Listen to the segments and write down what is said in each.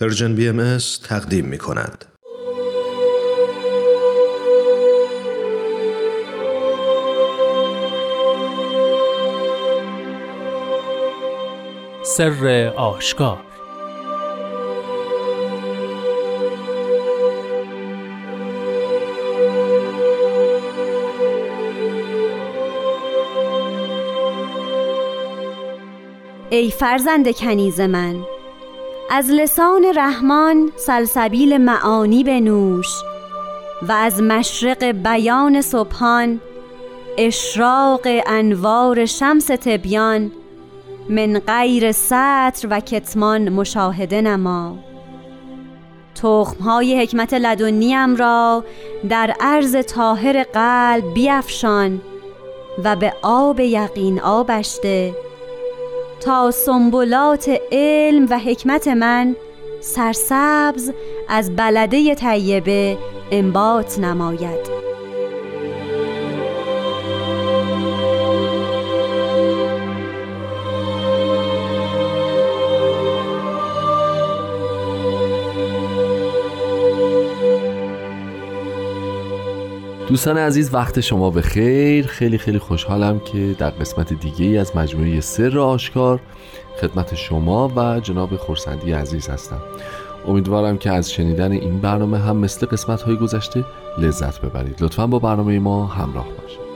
پرژن بی ام تقدیم می کند. سر آشکار ای فرزند کنیز من از لسان رحمان سلسبیل معانی بنوش و از مشرق بیان صبحان اشراق انوار شمس تبیان من غیر سطر و کتمان مشاهده نما. تخمهای حکمت لدنیم را در عرض طاهر قلب بیفشان و به آب یقین آبشته تا سنبولات علم و حکمت من سرسبز از بلده طیبه انبات نماید. دوستان عزیز وقت شما به خیر. خیلی خیلی خوشحالم که در قسمت دیگه ای از مجموعه سر آشکار خدمت شما و جناب خورسندی عزیز هستم. امیدوارم که از شنیدن این برنامه هم مثل قسمت های گذشته لذت ببرید. لطفا با برنامه ما همراه باشید.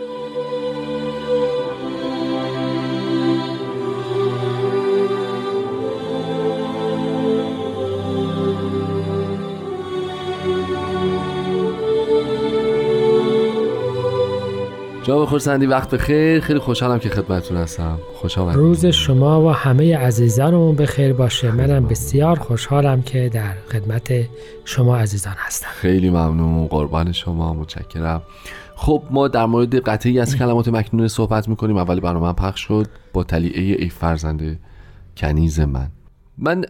جناب خورسندی وقت بخیر. خیلی خوشحالم که خدمتتون هستم. خوش آمدید. روز شما و همه عزیزانمون بخیر باشه. منم بسیار خوشحالم که در خدمت شما عزیزان هستم. خیلی ممنون. قربان شما. متشکرم. خب ما در مورد قطعی از کلمات مکنون صحبت می‌کنیم. اولی برنامه پخش شد با تلیعه ای فرزند کنیز من. من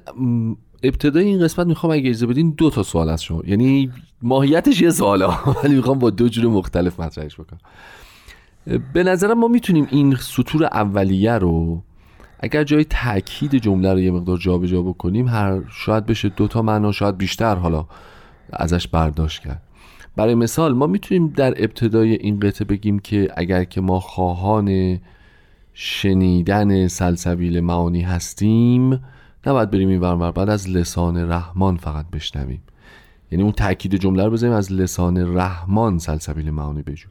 ابتدای این قسمت می‌خوام اگه اجازه بدین دو تا سوال از شما. یعنی ماهیتش یه سواله ولی می‌خوام با دو جور مختلف مطرحش بکنم. به نظرم ما می‌تونیم این سطور اولیه رو اگر جای تاکید جمله رو یه مقدار جابجا جا بکنیم هر شاید بشه دو تا معنا شاید بیشتر حالا ازش برداشت کرد. برای مثال ما می‌تونیم در ابتدای این قطعه بگیم که اگر که ما خواهان شنیدن سلسبیل معانی هستیم نباید بریم این ورمر بعد از لسان رحمان فقط بشنویم. یعنی اون تاکید جمله رو بزنیم از لسان رحمان سلسبیل معانی بجو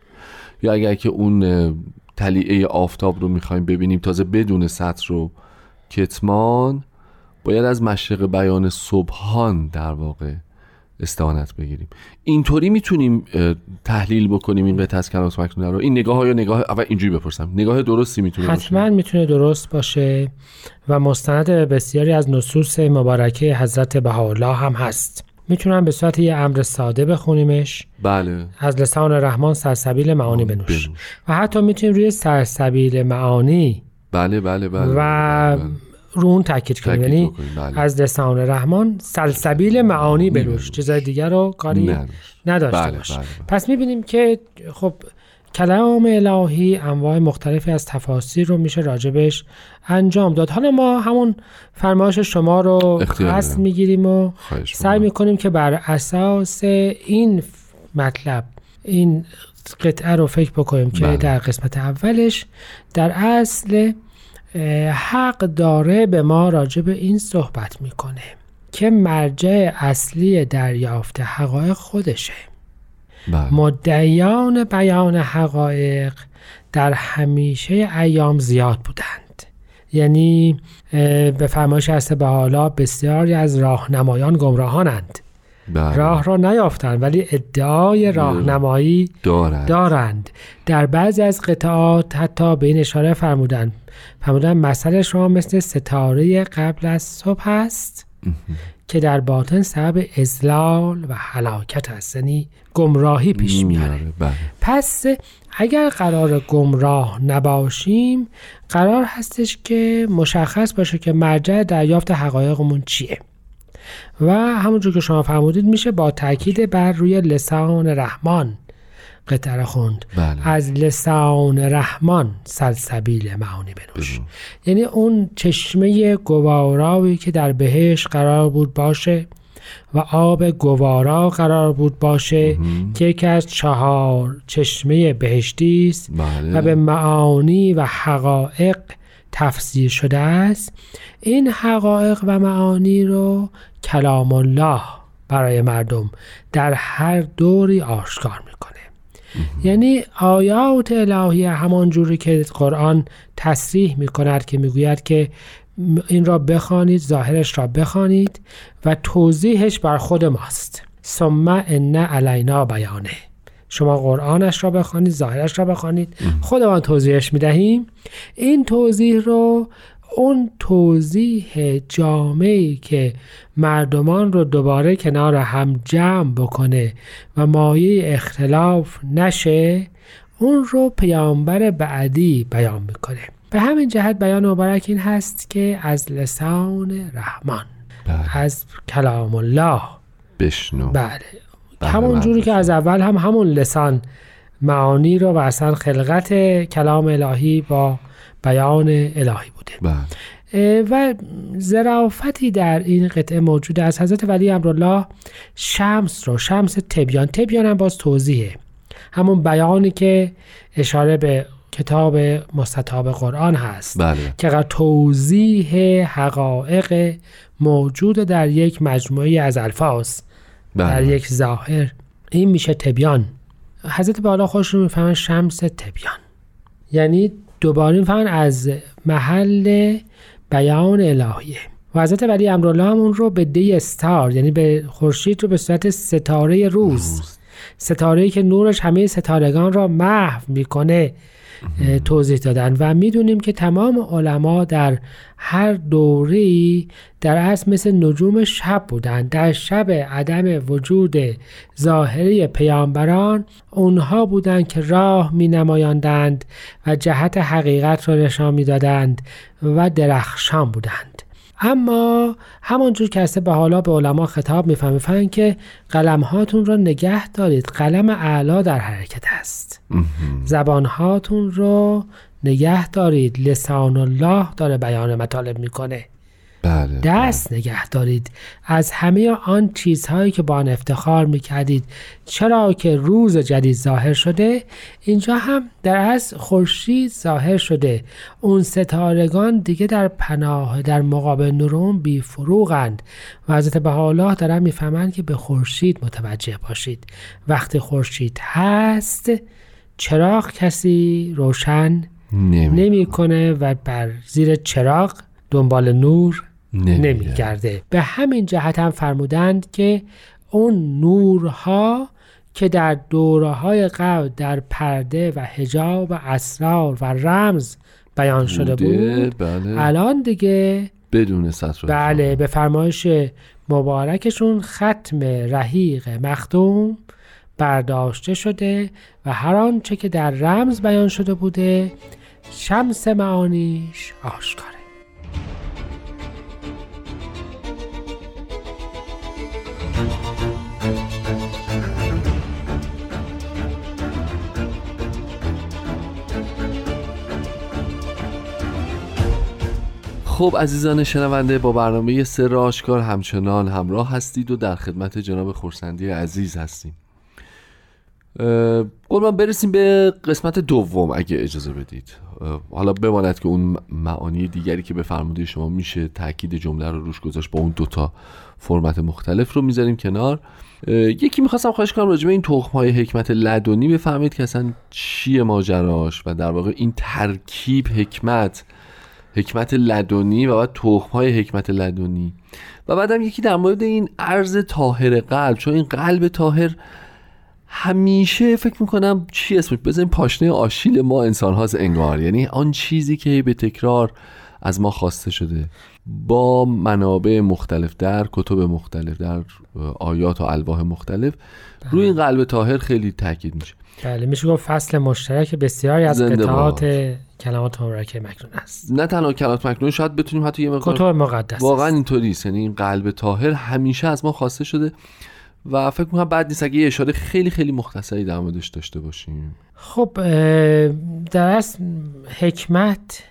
یا اگر که اون تلیعه آفتاب رو می‌خوایم ببینیم تازه بدون سطر رو کتمان باید از مشرق بیان صبحان در واقع استعانت بگیریم. اینطوری می‌تونیم تحلیل بکنیم این قطعه از کلمات مکنونه رو. این نگاه ها یا نگاه اول اینجوری بپرسم. نگاه درستی می‌تونه حتما می‌تونه درست باشه و مستند بسیاری از نصوص مبارکه حضرت بهاءالله هم هست. می‌تونم به صورت یه امر ساده بخونیمش؟ بله. از لسان رحمان سرسبیل معانی بنوش. و حتی می‌تونیم روی سرسبیل معانی بله بله بله و بله, بله. رو اون تاکید کنیم. یعنی بله. از لسان رحمان سلسبیل معانی بنوش. چیزای دیگر رو کاری نداشته بله، باش بله، پس می‌بینیم که خب کلام الهی انواع مختلفی از تفاسیر رو میشه راجبش انجام داد. حالا ما همون فرمایش شما رو قصد می‌گیریم و سعی می‌کنیم که بر اساس این مطلب این قطعه رو فکر بکنیم که بله. در قسمت اولش در اصل حق داره به ما راجب این صحبت می‌کنه که مرجع اصلی دریافت حقایق خودشه. بله. مدعیان بیان حقایق در همیشه ایام زیاد بودند یعنی به فرمایش هست به حالا بسیاری از راهنمایان گمراهانند بله. راه را نیافتند ولی ادعای راهنمایی دارند. دارند در بعضی از قطعات حتی به این اشاره فرمودند فرمودن مسئله شما مثل ستاره قبل از صبح است که در باطن سبب ازلال و حلاکت است. یعنی گمراهی پیش میاره. بله. پس اگر قرار گمراه نباشیم قرار هستش که مشخص باشه که مرجع دریافت حقایقمون چیه. و همونجور که شما فرمودید میشه با تاکید بر روی لسان رحمان قطعه خوند. بله. از لسان رحمان سلسبیل معانی بنوش. یعنی اون چشمه گواراوی که در بهش قرار بود باشه و آب گوارا قرار بود باشه که یکی از چهار چشمه بهشتی است بله. و به معانی و حقایق تفسیر شده است. این حقایق و معانی رو کلام الله برای مردم در هر دوری آشکار می‌کنه. یعنی آیات الهی همان جوری که قرآن تصریح می‌کند که می‌گوید که این را بخوانید ظاهرش را بخوانید و توضیحش بر خود ماست. ثم ان علینا بیانه. شما قرآنش را بخوانید ظاهرش را بخوانید. خودمان توضیحش می‌دهیم. این توضیح رو اون توضیح جامعی که مردمان رو دوباره کنار هم جمع بکنه و مایه اختلاف نشه اون رو پیامبر بعدی بیان می‌کنه. به همین جهت بیان مبارک این هست که از لسان رحمان بله. از کلام الله. بشنو. بله, بله همون جوری که از اول هم همون لسان معانی رو و اصلا خلقت کلام الهی با بیان الهی بوده. بله. و زرافتی در این قطعه موجود از حضرت ولی امرالله شمس رو شمس تبیان. تبیان هم باز توضیحه. همون بیانی که اشاره به کتاب مستطاب قرآن هست بله. که توضیح حقایق موجود در یک مجموعه از الفاظ بله. در یک ظاهر. این میشه تبیان. حضرت بالا خوش رو می‌فهمن شمس تبیان. یعنی دوباره می‌فهمن از محل بیان الهیه. و حضرت ولی امرالله هم اون رو به دی استار یعنی به خورشید رو به صورت ستاره روز ستاره که نورش همه ستارگان را محو می‌کنه. توضیح دادن. و می‌دونیم که تمام علما در هر دوری در اصل مثل نجوم شب بودند. در شب عدم وجود ظاهری پیامبران اونها بودند که راه می نمایاندند و جهت حقیقت را نشان می‌دادند و درخشان بودند. اما همانجور که به حالا به علما خطاب می‌فهمن که قلم هاتون را نگه دارید. قلم اعلا در حرکت است. زبان هاتون رو نگه دارید. لسان الله داره بیان مطالب می‌کنه. بله دست بله. نگه دارید. از همه آن چیزهایی که با آن افتخار می‌کردید چرا که روز جدید ظاهر شده؟ اینجا هم در از خورشید ظاهر شده. اون ستارگان دیگه در پناه در مقابل نورون بی فروغند و حضرت بهاءالله دارن می‌فهمند که به خورشید متوجه باشید. وقتی خورشید هست چراغ کسی روشن نمی‌کنه و بر زیر چراغ دنبال نور نمیگرده. به همین جهت هم فرمودند که اون نورها که در دوره های قبل در پرده و حجاب و اسرار و رمز بیان شده بود بله. الان دیگه بدون سطر بله به فرمایش مبارکشون ختم رحیق مختوم برداشته شده و هر آنچه که در رمز بیان شده بوده شمس معانیش آشکاره خب عزیزان شنونده با برنامه سر آشکار همچنان همراه هستید و در خدمت جناب خورسندی عزیز هستیم. قربان برسیم به قسمت دوم اگه اجازه بدید. حالا بماند که اون معانی دیگری که به فرموده شما میشه تاکید جمله رو روش گذاشت با اون دوتا فرمت مختلف رو می‌ذاریم کنار. یکی می‌خواستم خواهش کنم راجبه این تخم های حکمت لدنی بفهمید که اصلا چیه ماجراش و در واقع این ترکیب حکمت حکمت لدنی و بعد تخم های حکمت لدنی. و بعدم یکی در مورد این ارز تاهر قلب چون این قلب تاهر همیشه فکر می‌کنم چی اسمش؟ بزنیم پاشنه آشیل ما انسان هاست انگار. یعنی آن چیزی که به تکرار از ما خواسته شده. با منابع مختلف در کتب مختلف در آیات و الواح مختلف. روی این قلب تاهر خیلی تاکید میشه. بله میشه گفت فصل مشترک بسیاری از قطعات کلمات مبارکه مکنون است. نه تنها کلمات مکنون شاید بتونیم حتی یه مقدار کتب مقدس واقعا اینطوری است. یعنی این قلب تاهر همیشه از ما خواسته شده و فکر می‌کنم بعد نیست. اگه یه اشاره خیلی خیلی مختصری در موردش داشته باشیم. خب در اصل حکمت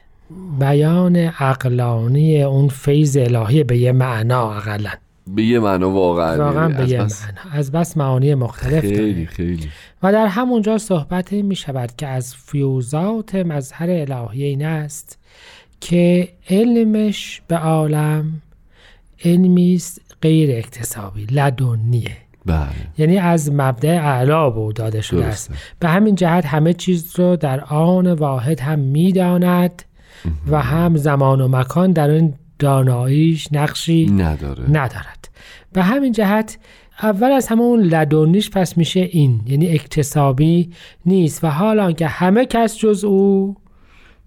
بیان عقلانی اون فیض الهی به یه معنا اقلا. به یه معنا واقعا. واقعا به یه معنا. از بس معانی مختلف خیلی خیلی. و در همونجا صحبت می شود که از فیوزات مظهر الهی این است که علمش به عالم علمی غیر اکتسابی لدنیه. بله. یعنی از مبدع اعلا بود داده شده است. به همین جهت همه چیز رو در آن واحد هم می‌داند و هم زمان و مکان در این داناییش نقشی نداره. ندارد به همین جهت اول از همه اون لدنیش پس میشه این یعنی اکتسابی نیست و حالا که همه کس جز او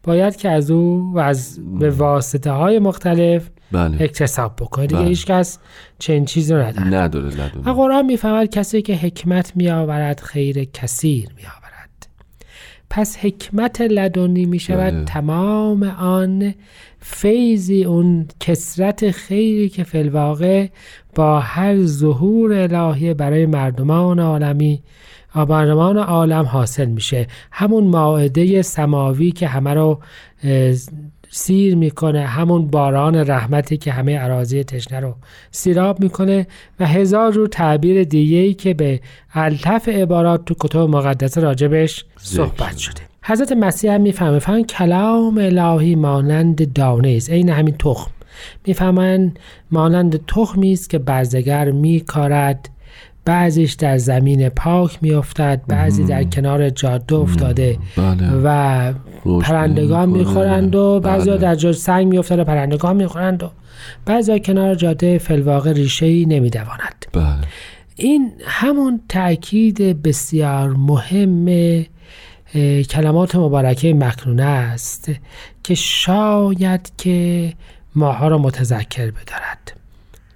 باید که از او و از به واسطه های مختلف بله. اکتساب بکنه دیگه بله. هیچ کس چنین چیزی رو نداره نداره و قرآن می‌فهمد کسی که حکمت میآورد خیر کثیر میآورد پس حکمت لدنی می شود بله. تمام آن فیضی اون کسرت خیری که فلواقع با هر ظهور الهی برای مردمان عالمی مردمان عالم حاصل میشه همون ماعده سماوی که همه رو سیر می‌کنه همون باران رحمتی که همه عراضی تشنه رو سیراب می‌کنه و هزار رو تعبیر دیگه ای که به الطف عبارات تو کتب مقدسه راجبش صحبت شده. حضرت مسیح هم می‌فهمه فهم کلام الهی مانند دانه است. عین همین تخم. می‌فهمن مانند تخمی است که برزگر میکارد. بعضیش در زمین پاک میافتد بعضی در کنار جاده افتاده بله. و پرندگان می‌خورند و بعضی بله. در جا سنگ میافتد و پرندگان می‌خورند و بعضی کنار جاده فلواقع ریشه ای نمیدواند بله. این همون تاکید بسیار مهم کلمات مبارکه مکنونه است که شاید که ماها را متذکر بدارد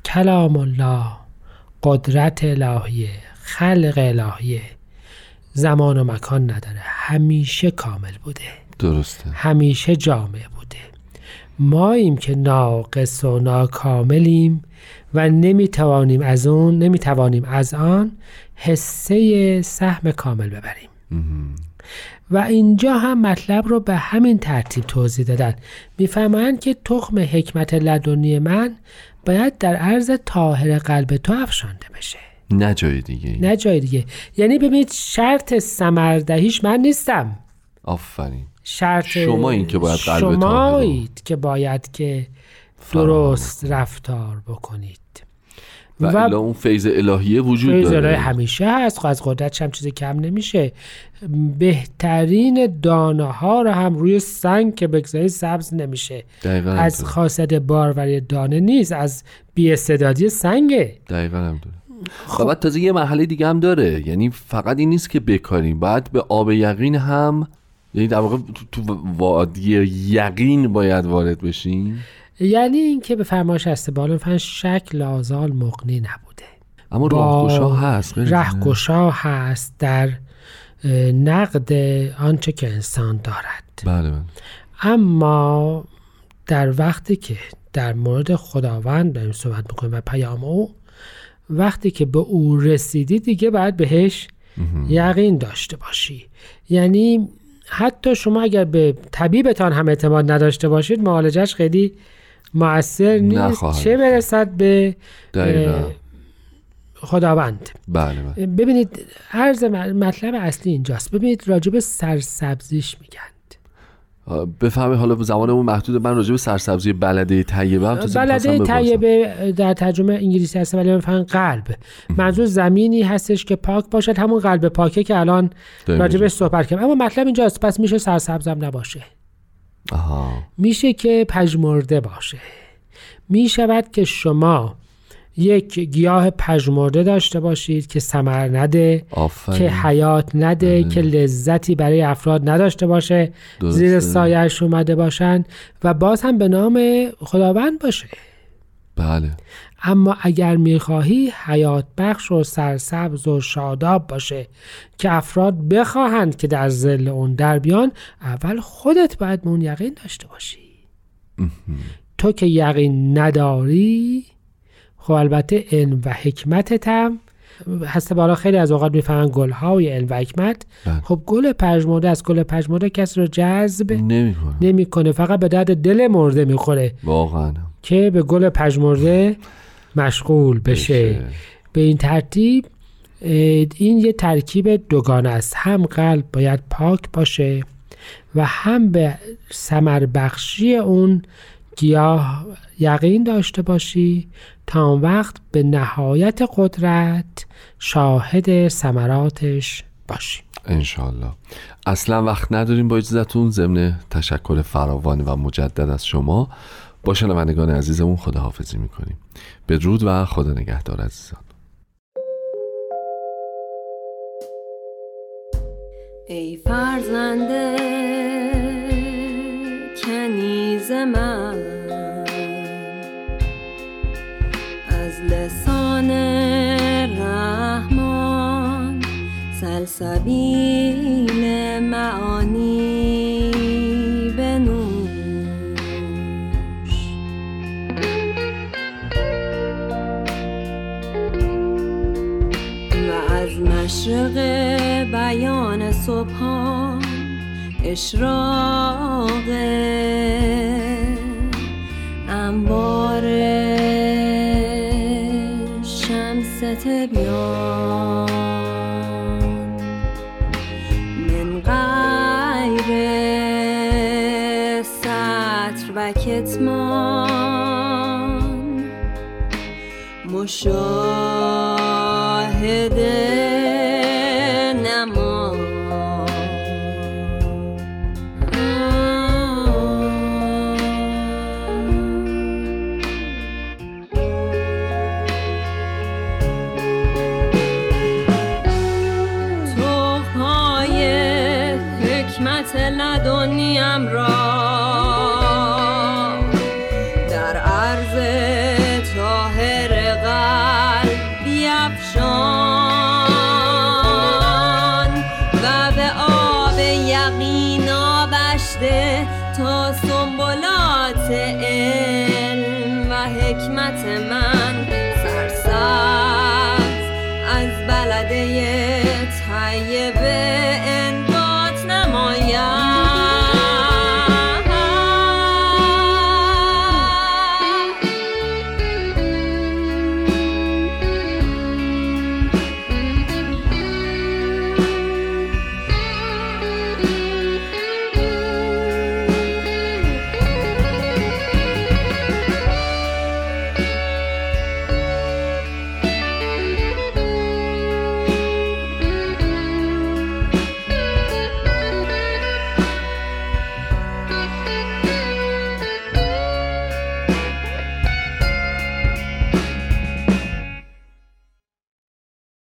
کلام الله قدرت الهیه خلق الهیه زمان و مکان نداره همیشه کامل بوده. درسته. همیشه جامع بوده. ماییم که ناقص و ناکاملیم و نمی‌توانیم از اون نمی‌توانیم از آن حسه سهم کامل ببریم. و اینجا هم مطلب رو به همین ترتیب توضیح دادن. می‌فهمند که تخم حکمت لدنی من باید در عرض طاهر قلب تو افشانده بشه. نه جای دیگه نه جای دیگه. یعنی ببینید شرط سمردهیش من نیستم. آفرین. شرط شما این که باید قلب شمایید که باید که درست رفتار بکنید. و, و اون فیض الهیه وجود فیض داره. همیشه هست. خب از قدرتش هم چیز کم نمیشه. بهترین دانه ها رو هم روی سنگ که بگذاری سبز نمیشه. دقیقا از خاصت باروری دانه نیست از بیاستعدادی سنگه. دقیقا هم داره خب. بعد تازه یه مرحله دیگه هم داره. یعنی فقط این نیست که بکاریم. باید به آب یقین هم یعنی در واقع تو, تو وادی یقین باید وارد بشیم. یعنی اینکه به فرمایش استبال فن شک لازال مقنی نبوده. اما راهگشا هست رهگشا هست در نقد آنچه که انسان دارد. بله, بله. اما در وقتی که در مورد خداوند داریم صحبت می‌کنیم و پیام او وقتی که به او رسیدی دیگه باید بهش یقین داشته باشی. یعنی حتی شما اگر به طبیبتان هم اعتماد نداشته باشید معالجش خیلی موثر نیست. چه برسد به خداوند؟ بله, بله. ببینید عرض مطلب اصلی اینجاست. ببینید راجب سرسبزیش میگند. بفهمی حالا زمان اون محدود. من راجب سرسبزی بلده طیبه هم بلده طیبه در ترجمه انگلیسی هست ولی بفهم قلب. منظور زمینی هستش که پاک باشد همون قلب پاکه که الان راجب صحبت کردم اما مطلب اینجاست پس میشه سرسبزم نباشه. میشه که پژمرده باشه. می شود که شما یک گیاه پژمرده داشته باشید که سمر نده که حیات نده که لذتی برای افراد نداشته باشه زیر سایش اومده باشند و باز هم به نام خداوند باشه. بله. اما اگر می‌خواهی حیات بخش و سرسبز و شاداب باشه که افراد بخواهند که در زل اون در بیان اول خودت باید به اون یقین داشته باشی. تو که یقین نداری خب البته علم و حکمتت هم هسته بالا خیلی از اوقات می‌فهمن گل های علم و حکمت. بله. خب گل پژمرده از گل پژمرده کسی رو جذب نمی‌کنه. نمی‌کنه فقط به درد دل مرده می‌خوره. واقعا. که به گل پژمرده مشغول بشه. بشه به این ترتیب این یه ترکیب دوگانه است. هم قلب باید پاک باشه و هم به سمر بخشی اون گیاه یقین داشته باشی تا اون وقت به نهایت قدرت شاهد سمراتش باشی. انشالله اصلا وقت نداریم با اجازتون ضمن تشکر فراوان و مجدد از شما. با شنوندگان عزیزمون خداحافظی می‌کنیم. بدرود و خدا نگهدار عزیزان. ای فرزنده کنیز من از لسان رحمان سلسبیل معانی. اشراق انبار شمس تبیان. من غیر سطر و کتمان. مشاهده